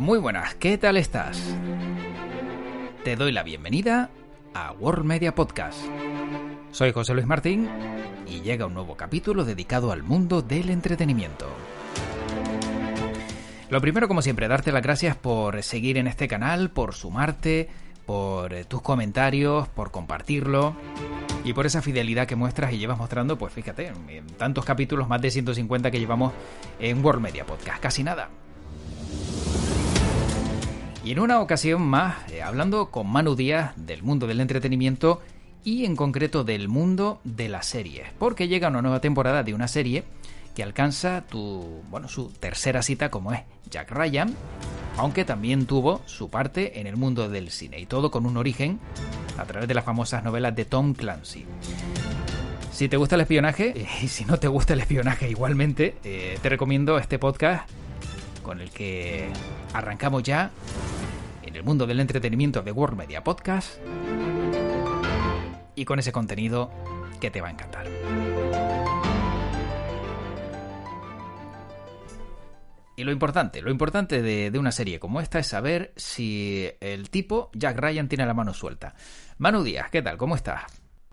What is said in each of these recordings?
Muy buenas, ¿qué tal estás? Te doy la bienvenida a World Media Podcast. Soy José Luis Martín y llega un nuevo capítulo dedicado al mundo del entretenimiento. Lo primero, como siempre, darte las gracias por seguir en este canal, por sumarte, por eh, tus comentarios, por compartirlo y por esa fidelidad que muestras y llevas mostrando, pues fíjate, en tantos capítulos, más de 150 que llevamos en World Media Podcast, casi nada. Y en una ocasión más, eh, hablando con Manu Díaz del mundo del entretenimiento y en concreto del mundo de las series, porque llega una nueva temporada de una serie que alcanza tu, bueno, su tercera cita como es Jack Ryan, aunque también tuvo su parte en el mundo del cine y todo con un origen a través de las famosas novelas de Tom Clancy. Si te gusta el espionaje, eh, y si no te gusta el espionaje igualmente, eh, te recomiendo este podcast con el que arrancamos ya en el mundo del entretenimiento de World Media Podcast y con ese contenido que te va a encantar. Y lo importante, lo importante de, una serie como esta es saber si el tipo, Jack Ryan, tiene la mano suelta. Manu Díaz, ¿qué tal? ¿Cómo estás?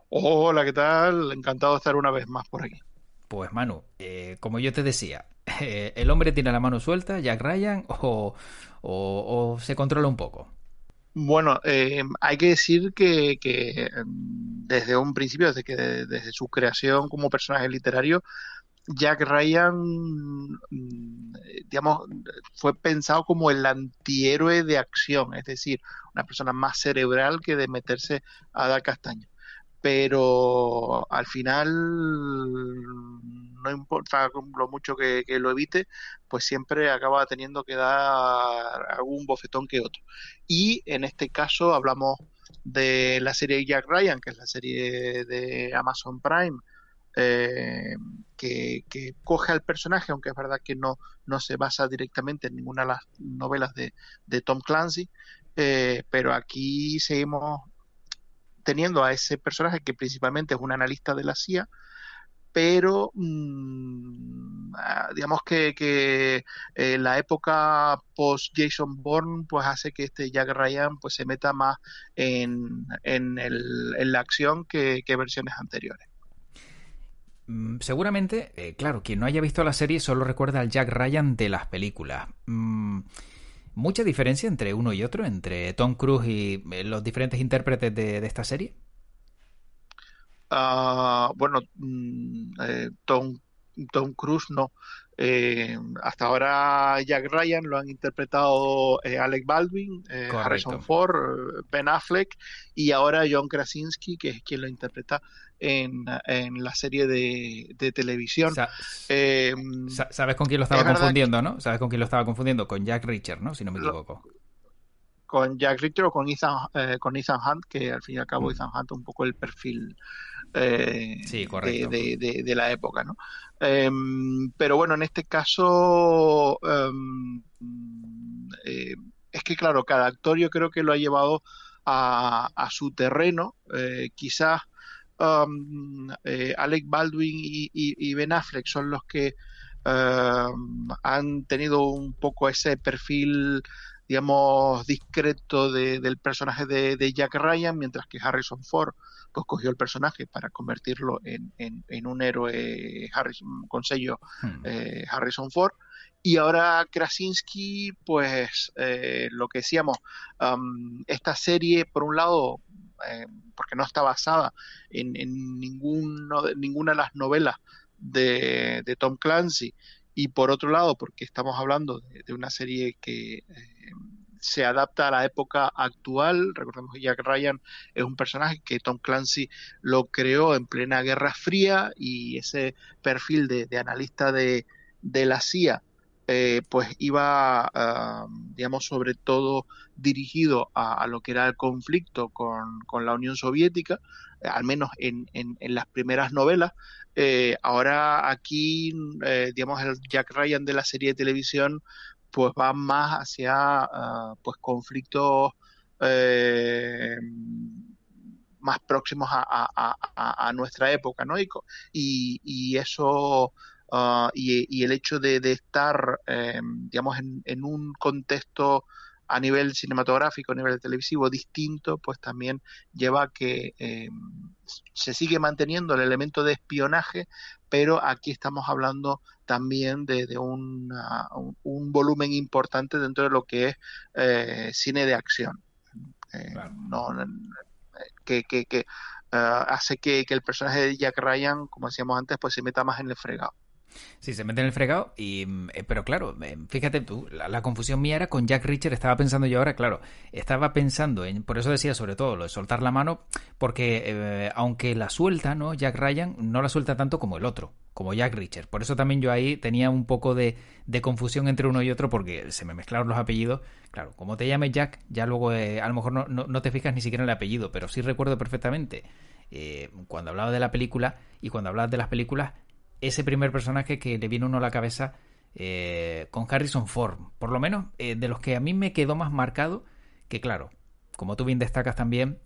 Hola, ¿qué tal? Encantado de estar una vez más por aquí. Pues Manu, eh, como yo te decía, eh, ¿el hombre tiene la mano suelta, Jack Ryan, o, se controla un poco? Bueno, eh, hay que decir que, que, desde un principio, desde que desde su creación como personaje literario, Jack Ryan, mm, digamos, fue pensado como el antihéroe de acción, es decir, una persona más cerebral que de meterse a dar castaña. Pero al final, no importa lo mucho que, lo evite, pues siempre acaba teniendo que dar algún bofetón que otro. Y en este caso hablamos de la serie Jack Ryan, que es la serie de Amazon Prime, eh, que, coge al personaje, aunque es verdad que no, no se basa directamente en ninguna de las novelas de, Tom Clancy, eh, pero aquí seguimos teniendo a ese personaje que principalmente es un analista de la CIA, pero mm, ah, digamos que, eh, la época post Jason Bourne pues hace que este Jack Ryan pues se meta más en, en la acción que versiones anteriores. Mm, seguramente, eh, claro, quien no haya visto la serie solo recuerda al Jack Ryan de las películas. Mm, ¿Mucha diferencia entre uno y otro, entre Tom Cruise y eh, los diferentes intérpretes de, esta serie? Ah, bueno, mm, eh, Tom, Tom Cruise no. Hasta ahora Jack Ryan lo han interpretado Alec Baldwin, Harrison Ford, Ben Affleck y ahora John Krasinski, que es quien lo interpreta en, la serie de, televisión. Em, ¿Sabes con quién lo estaba confundiendo, no? ¿Sabes con quién lo estaba confundiendo? Con Jack Richard, ¿no? Si no me equivoco. Con Jack Richard o con Ethan, eh, con Ethan Hunt, que al fin y al cabo mm. Ethan Hunt un poco el perfil eh, de, la época, ¿no? Em, pero bueno, en este caso em, eh, es que claro, cada actor yo creo que lo ha llevado a, a su terreno, quizás Um, Alec Baldwin y, Ben Affleck son los que han tenido un poco ese perfil digamos discreto del personaje de, Jack Ryan mientras que Harrison Ford pues cogió el personaje para convertirlo en, un héroe Harrison, con sello hmm. eh, Harrison Ford y ahora Krasinski, pues eh, lo que decíamos, um, esta serie, por un lado, eh, porque no está basada en, ninguno, ninguna de las novelas de, Tom Clancy, y por otro lado, porque estamos hablando de, una serie que eh, se adapta a la época actual. Recordemos que Jack Ryan es un personaje que Tom Clancy lo creó en plena Guerra Fría y ese perfil de, analista de, la CIA eh, pues iba, ah, digamos, sobre todo dirigido a, lo que era el conflicto con, la Unión Soviética, eh, al menos en, las primeras novelas. Eh, ahora aquí, digamos, el Jack Ryan de la serie de televisión, pues va más hacia, ah, pues, conflictos más próximos a, nuestra época, ¿no? y, y eso uh, y, el hecho de, estar, digamos, en, en, un contexto a nivel cinematográfico, a nivel televisivo distinto, pues también lleva a que eh, se sigue manteniendo el elemento de espionaje, pero aquí estamos hablando también de, un, volumen importante dentro de lo que es eh, cine de acción. Eh, que, que, hace que, que, el personaje de Jack Ryan, como decíamos antes, pues se meta más en el fregado. Sí, se mete en el fregado, y, eh, pero claro, eh, fíjate tú, la, confusión mía era con Jack Richard, estaba pensando yo ahora, claro, estaba pensando en, por eso decía sobre todo lo de soltar la mano, porque eh, aunque la suelta, ¿no? Jack Ryan no la suelta tanto como el otro, como Jack Richard. Por eso también yo ahí tenía un poco de, confusión entre uno y otro, porque se me mezclaron los apellidos. Claro, como te llame Jack, ya luego a lo mejor no, no, te fijas ni siquiera en el apellido, pero sí recuerdo perfectamente cuando hablaba de la película y cuando hablabas de las películas ese primer personaje que le viene uno a la cabeza eh, con Harrison Ford. Por lo menos eh, de los que a mí me quedó más marcado, que claro, como tú bien destacas también,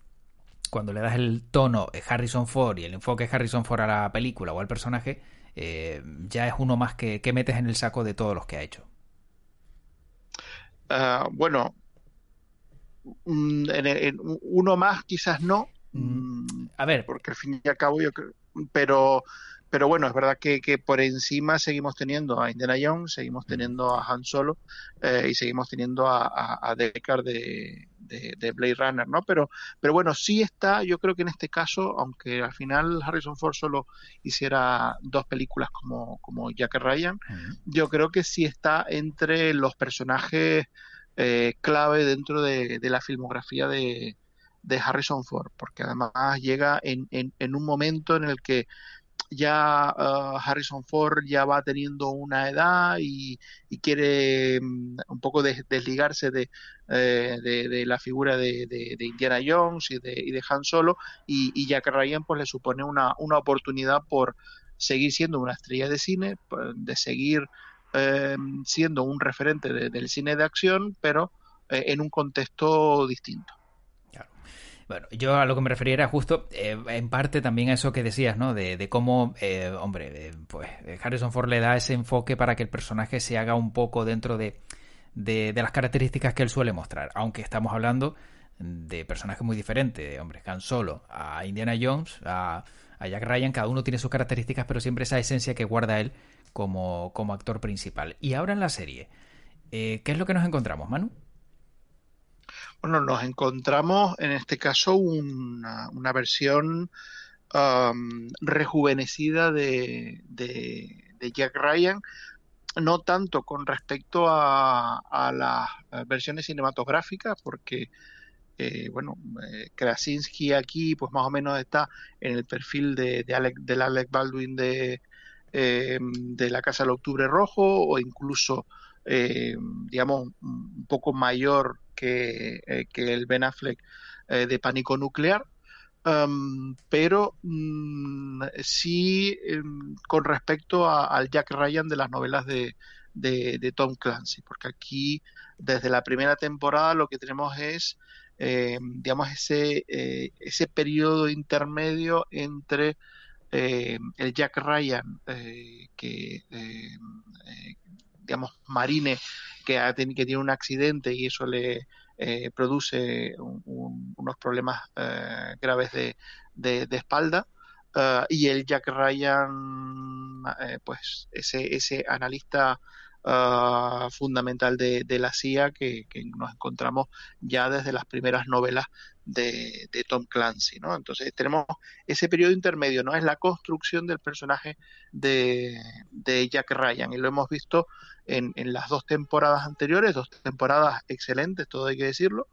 cuando le das el tono Harrison Ford y el enfoque Harrison Ford a la película o al personaje, eh, ya es uno más que, metes en el saco de todos los que ha hecho. Ah, bueno, mm, uno más quizás no. Mm, a ver. Porque al fin y al cabo yo creo. Pero pero bueno, es verdad que, por encima seguimos teniendo a Indiana Jones, seguimos teniendo a Han Solo eh, y seguimos teniendo a, a, Deckard de, de, Blade Runner, ¿no? Pero, pero bueno, sí está, yo creo que en este caso, aunque al final Harrison Ford solo hiciera dos películas como, como Jack Ryan, yo creo que sí está entre los personajes eh, clave dentro de, la filmografía de, de Harrison Ford, porque además llega en, en, en, un momento en el que ya uh, Harrison Ford ya va teniendo una edad y, quiere mm, un poco desligarse eh, de, de, la figura de, Indiana Jones y de, y de Han Solo y, y Jack Ryan pues le supone una, una oportunidad por seguir siendo una estrella de cine, de seguir eh, siendo un referente del cine de acción, pero eh, en un contexto distinto. Bueno, yo a lo que me refería era justo, eh, en parte también a eso que decías, ¿no? De, cómo, eh, hombre, eh, pues Harrison Ford le da ese enfoque para que el personaje se haga un poco dentro de, de, las características que él suele mostrar. Aunque estamos hablando de personajes muy diferentes, hombre, Han Solo, a Indiana Jones, a, Jack Ryan, cada uno tiene sus características, pero siempre esa esencia que guarda él como, como actor principal. Y ahora en la serie, ¿qué es lo que nos encontramos, Manu? Bueno, nos encontramos en este caso una, una versión rejuvenecida de, de, Jack Ryan, no tanto con respecto a, las versiones cinematográficas, porque eh, bueno, eh, Krasinski aquí pues más o menos está en el perfil de, de Alec, del Alec Baldwin de, eh, de la Casa del Octubre Rojo o incluso eh, digamos un poco mayor eh, que, el Ben Affleck eh, de Pánico Nuclear. Um, pero mm, sí em, con respecto al Jack Ryan de las novelas de, de, Tom Clancy, porque aquí desde la primera temporada lo que tenemos es, em, digamos, ese, eh, ese periodo intermedio entre em, el Jack Ryan que, digamos, marine que, que tiene un accidente y eso le eh, produce unos problemas eh, graves de, de, espalda. Eh, y el Jack Ryan, pues ese, ese analista fundamental de, la CIA que, nos encontramos ya desde las primeras novelas de, Tom Clancy, ¿no? Entonces tenemos ese periodo intermedio, ¿no? Es la construcción del personaje de, de Jack Ryan y lo hemos visto en, en, las dos temporadas anteriores, dos temporadas excelentes, todo hay que decirlo,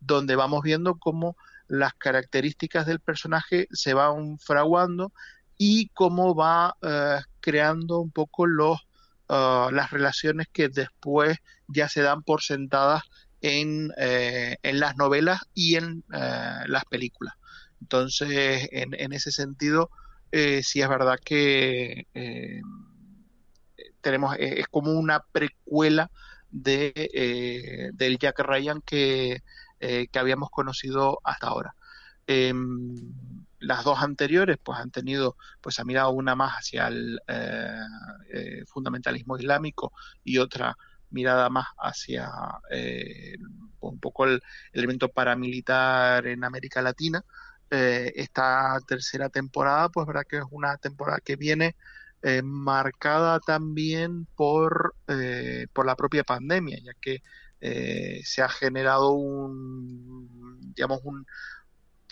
donde vamos viendo cómo las características del personaje se van fraguando y cómo va eh, creando un poco los, uh, las relaciones que después ya se dan por sentadas en, eh, en las novelas y en eh, las películas. Entonces, en, ese sentido, eh, sí es verdad que tenemos es como una precuela de del Jack Ryan que, que habíamos conocido hasta ahora. Em, las dos anteriores pues han tenido, pues ha mirado una más hacia el fundamentalismo islámico y otra mirada más hacia un poco el elemento paramilitar en América Latina. esta tercera temporada, pues verdad que es una temporada que viene marcada también por, por la propia pandemia, ya que se ha generado un, digamos, un,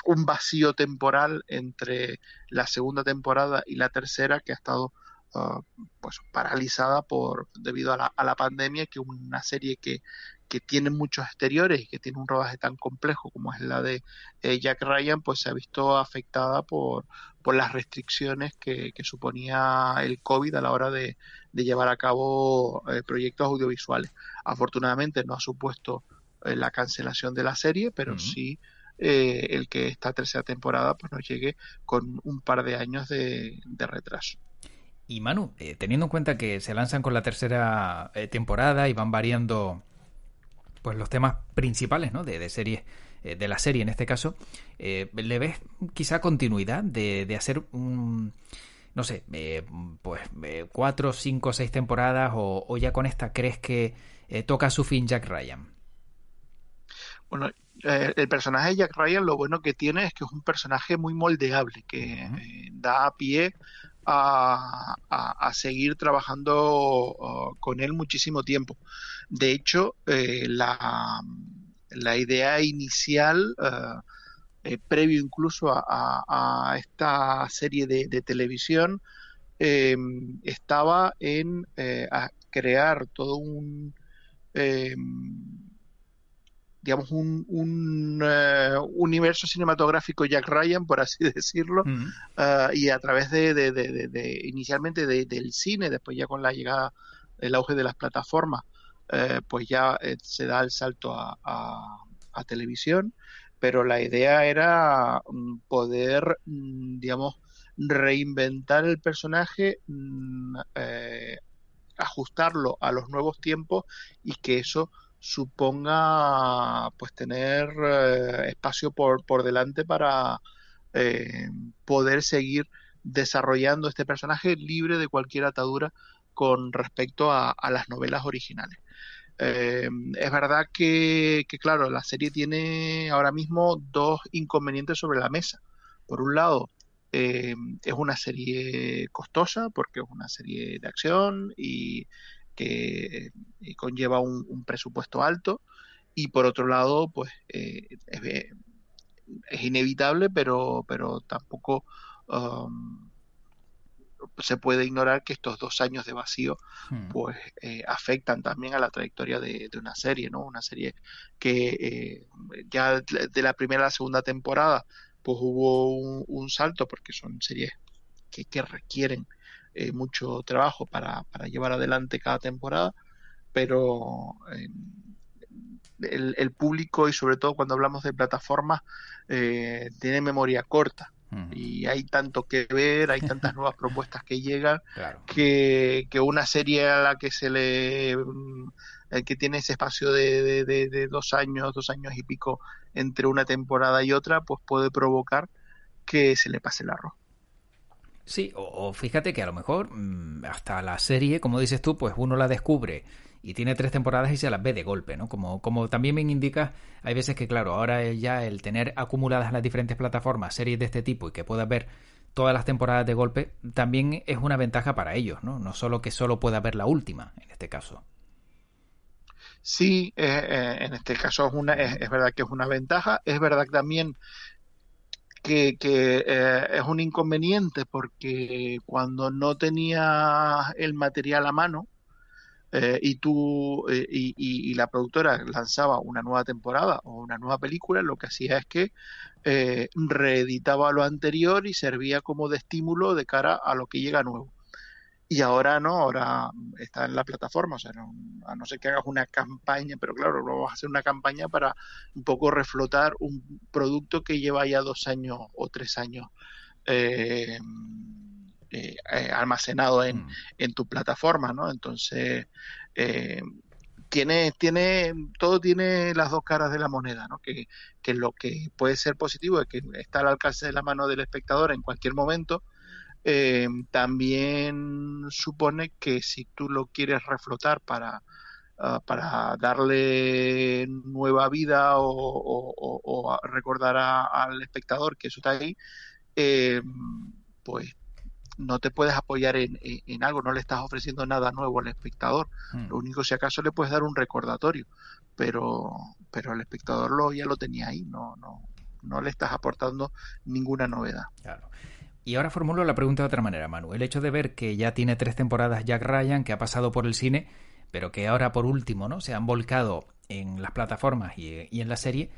un vacío temporal entre la segunda temporada y la tercera que ha estado uh, pues paralizada por debido a la, a la pandemia que una serie que, que, tiene muchos exteriores y que tiene un rodaje tan complejo como es la de eh, Jack Ryan pues se ha visto afectada por, por las restricciones que, que suponía el COVID a la hora de, de llevar a cabo eh, proyectos audiovisuales afortunadamente no ha supuesto eh, la cancelación de la serie pero sí eh, el que esta tercera temporada pues nos llegue con un par de años de, retraso. Y Manu, eh, teniendo en cuenta que se lanzan con la tercera eh, temporada y van variando pues los temas principales ¿no? de, de series de la serie en este caso, ¿le ves quizá continuidad de, de hacer un, no sé, pues cuatro, cinco, seis temporadas o, o, ya con esta crees que toca su fin Jack Ryan? Bueno, eh, el personaje de Jack Ryan lo bueno que tiene es que es un personaje muy moldeable, que eh, da pie a, seguir trabajando oh, con él muchísimo tiempo. De hecho, eh, la, la, idea inicial, previo incluso a, esta serie de, televisión, estaba en crear todo un digamos, un, un eh, universo cinematográfico Jack Ryan, por así decirlo, eh, y a través de, de, de, inicialmente del cine, después ya con la llegada, el auge de las plataformas, eh, pues ya se da el salto a, a, televisión, pero la idea era mm, poder, mm, digamos, reinventar el personaje, mm, ajustarlo a los nuevos tiempos y que eso suponga pues tener eh, espacio por, por delante para eh, poder seguir desarrollando este personaje libre de cualquier atadura con respecto a, las novelas originales. Eh, es verdad que, que, claro, la serie tiene ahora mismo dos inconvenientes sobre la mesa. Por un lado, es una serie costosa porque es una serie de acción y que eh, conlleva un, presupuesto alto y por otro lado pues eh, es, inevitable pero pero tampoco um, se puede ignorar que estos dos años de vacío hmm. pues eh, afectan también a la trayectoria de, una serie no una serie que ya de la primera a la segunda temporada pues hubo un, salto porque son series que, que requieren eh, mucho trabajo para, para, llevar adelante cada temporada, pero eh, el, público y sobre todo cuando hablamos de plataformas eh, tiene memoria corta. Y hay tanto que ver, hay tantas nuevas propuestas que llegan, que, que, una serie a la que se le mm, que tiene ese espacio de, de, de, dos años, dos años y pico entre una temporada y otra, pues puede provocar que se le pase el arroz. Sí, o, fíjate que a lo mejor mm, hasta la serie, como dices tú, pues uno la descubre y tiene tres temporadas y se las ve de golpe, ¿no? Como, como también me indicas, hay veces que, claro, ahora ya el tener acumuladas las diferentes plataformas series de este tipo y que puedas ver todas las temporadas de golpe, también es una ventaja para ellos, ¿no? No solo que solo pueda ver la última, en este caso. Sí, eh, eh, en este caso es, una, es, verdad que es una ventaja. Es verdad que también que, eh, es un inconveniente porque cuando no tenía el material a mano eh, y tú eh, y, la productora lanzaba una nueva temporada o una nueva película, lo que hacía es que reeditaba lo anterior y servía como de estímulo de cara a lo que llega nuevo y ahora no, ahora está en la plataforma, o sea, a no ser que hagas una campaña, pero claro, vamos a hacer una campaña para un poco reflotar un producto que lleva ya dos años o tres años eh, eh, almacenado en, mm. en, tu plataforma, ¿no? Entonces, eh, tiene, tiene, todo tiene las dos caras de la moneda, ¿no? Que, que lo que puede ser positivo es que está al alcance de la mano del espectador en cualquier momento, eh, también supone que si tú lo quieres reflotar para, ah, para darle nueva vida o, recordar al espectador que eso está ahí, eh, pues no te puedes apoyar en, algo, no le estás ofreciendo nada nuevo al espectador. Hmm. Lo único si acaso le puedes dar un recordatorio, pero pero el espectador lo ya lo tenía ahí, no no no le estás aportando ninguna novedad. Claro. Y ahora formulo la pregunta de otra manera, Manu. El hecho de ver que ya tiene tres temporadas Jack Ryan, que ha pasado por el cine, pero que ahora por último no se han volcado en las plataformas y, en la serie,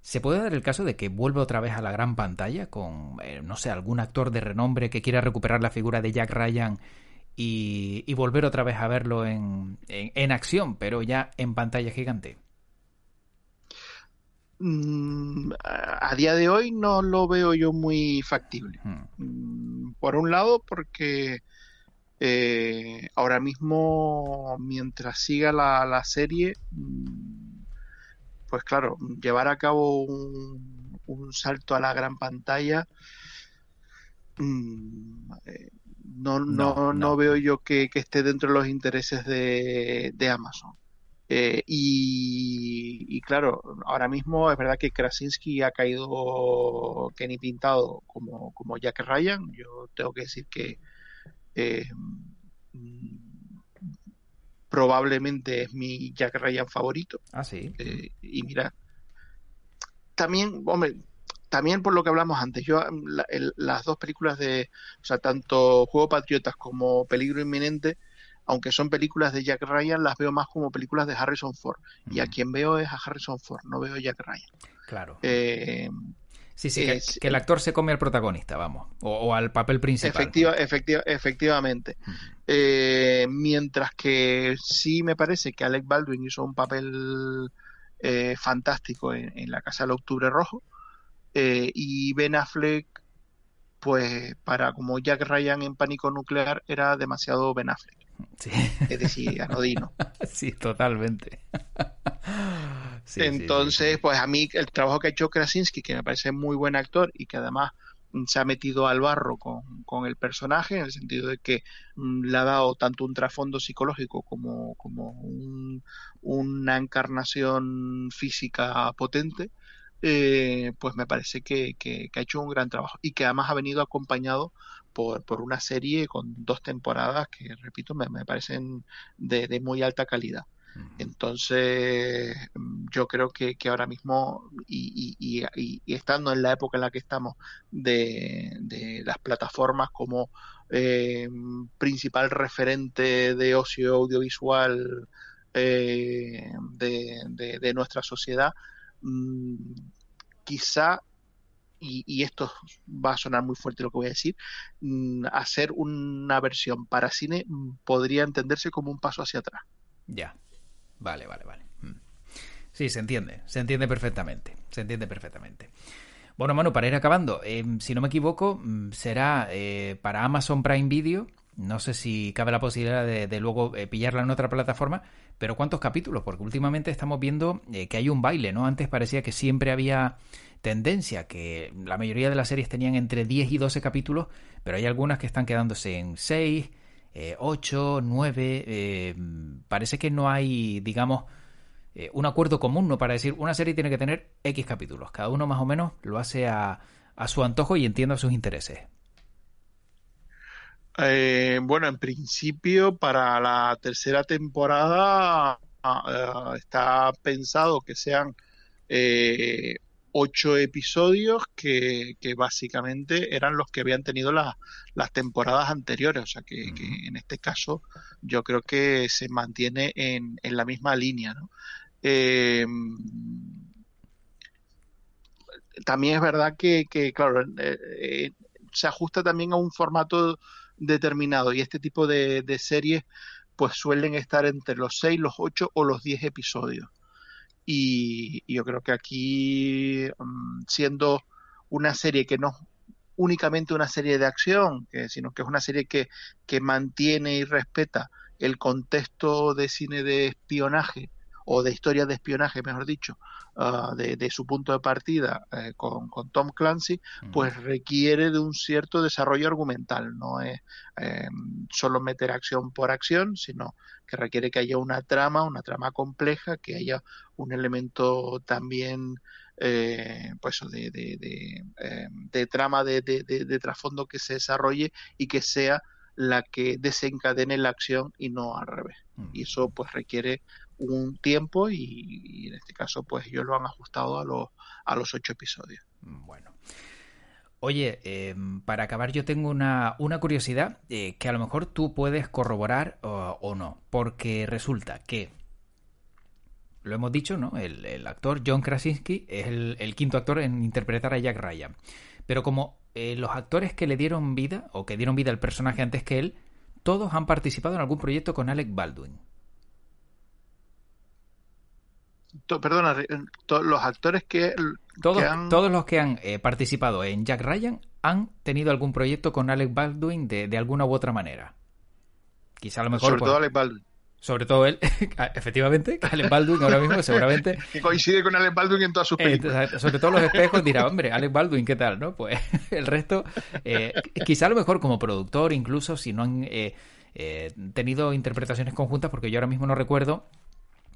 ¿se puede dar el caso de que vuelva otra vez a la gran pantalla con, eh, no sé, algún actor de renombre que quiera recuperar la figura de Jack Ryan y, volver otra vez a verlo en, en acción, pero ya en pantalla gigante? Mm, a día de hoy no lo veo yo muy factible. Hmm. Mm, por un lado, porque eh, ahora mismo, mientras siga la, serie, mm, pues claro, llevar a cabo un, salto a la gran pantalla, eh, no, no, no, veo yo que, esté dentro de los intereses de Amazon. Eh, y, claro, ahora mismo es verdad que Krasinski ha caído Kenny Pintado como, como Jack Ryan. Yo tengo que decir que eh, probablemente es mi Jack Ryan favorito. Ah, sí. Eh, y mira, también, hombre, también por lo que hablamos antes, yo las dos películas de, o sea, tanto Juego Patriotas como Peligro Inminente, aunque son películas de Jack Ryan, las veo más como películas de Harrison Ford. Y a quien veo es a Harrison Ford, no veo a Jack Ryan. Claro. Eh, sí, sí, que, el actor se come al protagonista, vamos, o, al papel principal. Efectiva, efectivamente. Eh, mientras que sí me parece que Alec Baldwin hizo un papel eh, fantástico en, La Casa del Octubre Rojo. y Ben Affleck, pues para como Jack Ryan en Pánico Nuclear, era demasiado Ben Affleck. Es decir, anodino. sí, totalmente. Entonces, pues a mí el trabajo que ha hecho Krasinski, que me parece muy buen actor y que además se ha metido al barro con, el personaje, en el sentido de que mm, le ha dado tanto un trasfondo psicológico como, como una encarnación física potente, eh, pues me parece que, que, ha hecho un gran trabajo y que además ha venido acompañado por, por una serie con dos temporadas que, repito, me, parecen de, muy alta calidad. Entonces, mm, yo creo que, ahora mismo, y, y, estando en la época en la que estamos, de, las plataformas como eh, principal referente de ocio audiovisual eh, de, de, nuestra sociedad, mm, quizá y, esto va a sonar muy fuerte lo que voy a decir, mm, hacer una versión para cine mm, podría entenderse como un paso hacia atrás. Ya, vale, vale, vale. Mm. Sí, se entiende, se entiende perfectamente, se entiende perfectamente. Bueno, Manu, para ir acabando, em, si no me equivoco, será eh, para Amazon Prime Video. No sé si cabe la posibilidad de, luego eh, pillarla en otra plataforma, pero ¿cuántos capítulos? Porque últimamente estamos viendo eh, que hay un baile, ¿no? Antes parecía que siempre había tendencia, que la mayoría de las series tenían entre 10 y 12 capítulos, pero hay algunas que están quedándose en 6, 8, 9. parece que no hay, digamos, eh, un acuerdo común, ¿no? Para decir, una serie tiene que tener X capítulos. Cada uno más o menos lo hace a, a su antojo y entiende sus intereses. Eh, bueno, en principio para la tercera temporada ah, eh, está pensado que sean eh, ocho episodios que, básicamente eran los que habían tenido las temporadas anteriores. O sea que, en este caso yo creo que se mantiene en, la misma línea. Eh, también es verdad que, claro, eh, eh, se ajusta también a un formato determinado y este tipo de, de series pues suelen estar entre los seis, los ocho o los diez episodios. Y, yo creo que aquí, mm, siendo una serie que no únicamente una serie de acción, sino que es una serie que, que mantiene y respeta el contexto de cine de espionaje o de historia de espionaje, mejor dicho, ah, de, su punto de partida eh, con, Tom Clancy, pues requiere de un cierto desarrollo argumental. No es eh, solo meter acción por acción, sino que requiere que haya una trama, una trama compleja, que haya un elemento también eh, pues de, de, de trama de, trasfondo que se desarrolle y que sea la que desencadene la acción y no al revés. Y eso pues requiere un tiempo y, en este caso pues ellos lo han ajustado a los, a los ocho episodios. Bueno. Oye, em, para acabar yo tengo una, una curiosidad eh, que a lo mejor tú puedes corroborar o, no, porque resulta que, lo hemos dicho, ¿no? El, actor John Krasinski es el, quinto actor en interpretar a Jack Ryan. Pero como eh, los actores que le dieron vida, o que dieron vida al personaje antes que él, todos han participado en algún proyecto con Alec Baldwin perdona, los actores que, todos, todos los que han eh, participado en Jack Ryan han tenido algún proyecto con Alec Baldwin de, de alguna u otra manera. Quizá a lo mejor. Sobre todo Alec Baldwin. Sobre todo él, efectivamente, Alec Baldwin ahora mismo seguramente... Que coincide con Alec Baldwin en todas sus eh, películas. sobre todo los espejos dirá, hombre, Alec Baldwin, ¿qué tal? no Pues el resto, eh, quizá a lo mejor como productor, incluso si no han tenido interpretaciones conjuntas, porque yo ahora mismo no recuerdo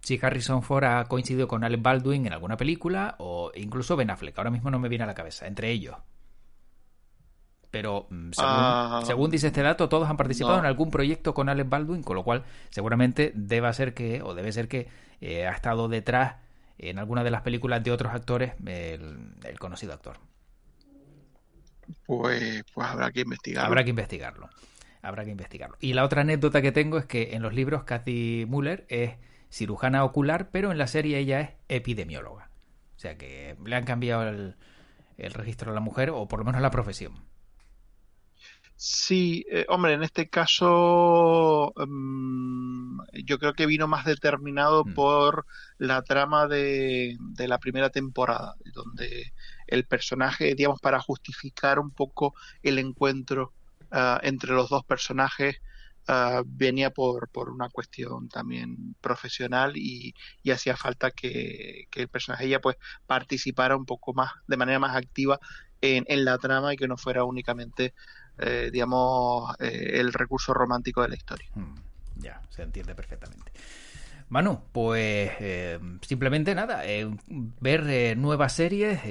si Harrison Ford ha coincidido con Alec Baldwin en alguna película o incluso Ben Affleck. Ahora mismo no me viene a la cabeza, entre ellos. Pero mm, ah. según, dice este dato, todos han participado en algún proyecto con Alec Baldwin, con lo cual seguramente debe ser que, o debe ser que eh, ha estado detrás en alguna de las películas de otros actores el, conocido actor. Pues, pues habrá que investigarlo. Habrá que investigarlo. Habrá que investigarlo. Y la otra anécdota que tengo es que en los libros Kathy Muller es cirujana ocular, pero en la serie ella es epidemióloga. O sea que le han cambiado el, registro a la mujer, o por lo menos la profesión. Sí, eh, hombre, en este caso mm, yo creo que vino más determinado mm. por la trama de, de, la primera temporada, donde el personaje, digamos, para justificar un poco el encuentro ah, entre los dos personajes, Ah, venía por, por una cuestión también profesional y, hacía falta que, el personaje ella pues participara un poco más, de manera más activa en, en la trama y que no fuera únicamente, eh, digamos, eh, el recurso romántico de la historia. Hmm, ya, se entiende perfectamente. Manu, pues eh, simplemente nada, ver nuevas series,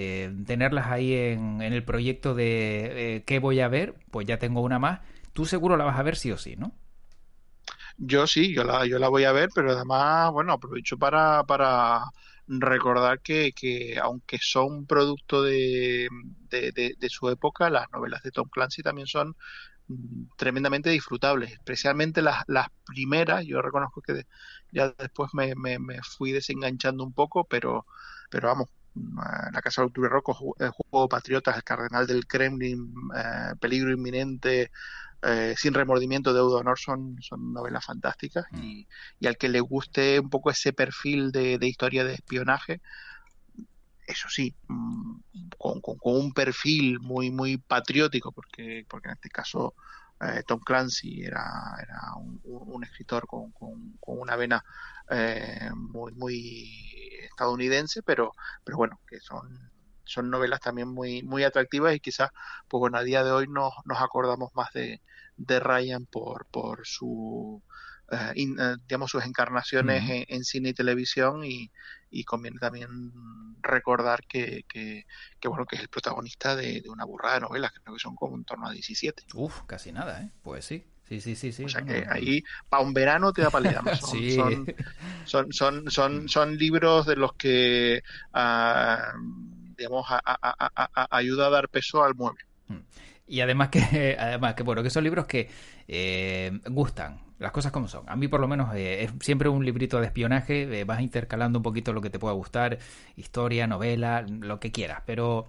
tenerlas ahí en, en, el proyecto de qué voy a ver, pues ya tengo una más. Tú seguro la vas a ver sí o sí, ¿no? Yo sí, yo la, yo la voy a ver, pero además, bueno, aprovecho para, para recordar que, que aunque son producto de, su época, las novelas de Tom Clancy también son mm, tremendamente disfrutables, especialmente las, las primeras, yo reconozco que ya después me, me, fui desenganchando un poco, pero, pero vamos, mm, La Casa de Octubre Rojo, el Juego Patriotas, El Cardenal del Kremlin, eh, Peligro Inminente, eh, Sin remordimiento de Honor son, son novelas fantásticas mm. y, y, al que le guste un poco ese perfil de, historia de espionaje, eso sí, mm, con, con, un perfil muy muy patriótico, porque, porque en este caso eh, Tom Clancy era, era un, escritor con, con, una vena eh, muy muy estadounidense, pero, pero bueno, que son son novelas también muy, muy atractivas y quizás, pues bueno, a día de hoy nos, nos acordamos más de, de Ryan por, por su, eh, digamos, sus encarnaciones en, cine y televisión y, y conviene también recordar que, que, bueno, que es el protagonista de, una burrada de novelas, creo que son como en torno a 17.Uf, casi nada, ¿eh? Pues sí. Sí, sí, sí, sí. O sea que ahí, para un verano te da palidad. Son, son, son, son, son, libros de los que uh, digamos, a, ayuda a dar peso al mueble. Hmm. Y además que, además que bueno, que son libros que eh, gustan, las cosas como son. A mí por lo menos eh, es siempre un librito de espionaje, eh, vas intercalando un poquito lo que te pueda gustar, historia, novela, lo que quieras, pero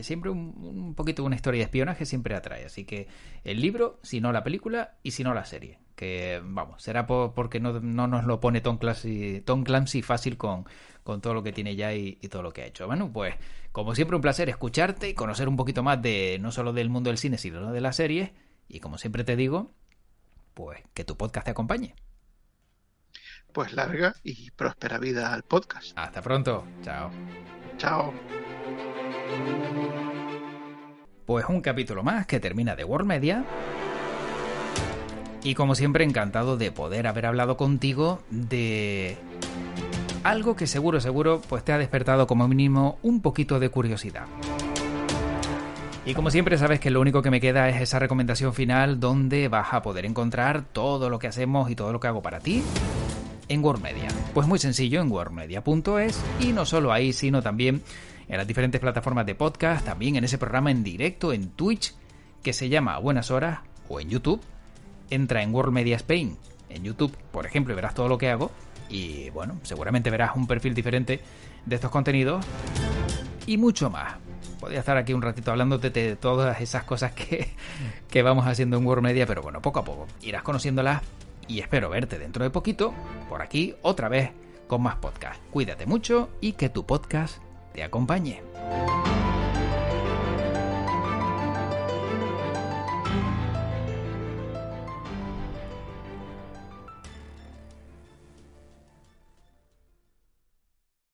siempre un, un, poquito una historia de espionaje siempre atrae. Así que el libro, si no la película y si no la serie. Que vamos, será porque no, no, nos lo pone Tom Clancy, Tom Clancy fácil con, con todo lo que tiene ya y, todo lo que ha hecho. Bueno, pues como siempre un placer escucharte y conocer un poquito más de no solo del mundo del cine, sino de las series. Y como siempre te digo, pues que tu podcast te acompañe. pues larga y próspera vida al podcast. Hasta pronto. Chao. Chao. Pues un capítulo más que termina de World Media. Y como siempre, encantado de poder haber hablado contigo de algo que seguro, seguro, pues te ha despertado como mínimo un poquito de curiosidad. Y como siempre sabes que lo único que me queda es esa recomendación final donde vas a poder encontrar todo lo que hacemos y todo lo que hago para ti en WordMedia. Pues muy sencillo en wordmedia.es y no solo ahí, sino también en las diferentes plataformas de podcast, también en ese programa en directo en Twitch que se llama Buenas Horas o en YouTube. Entra en World Media Spain en YouTube, por ejemplo, y verás todo lo que hago. Y bueno, seguramente verás un perfil diferente de estos contenidos y mucho más. Podría estar aquí un ratito hablando de todas esas cosas que, que vamos haciendo en World Media, pero bueno, poco a poco irás conociéndolas y espero verte dentro de poquito por aquí otra vez con más podcast. Cuídate mucho y que tu podcast te acompañe.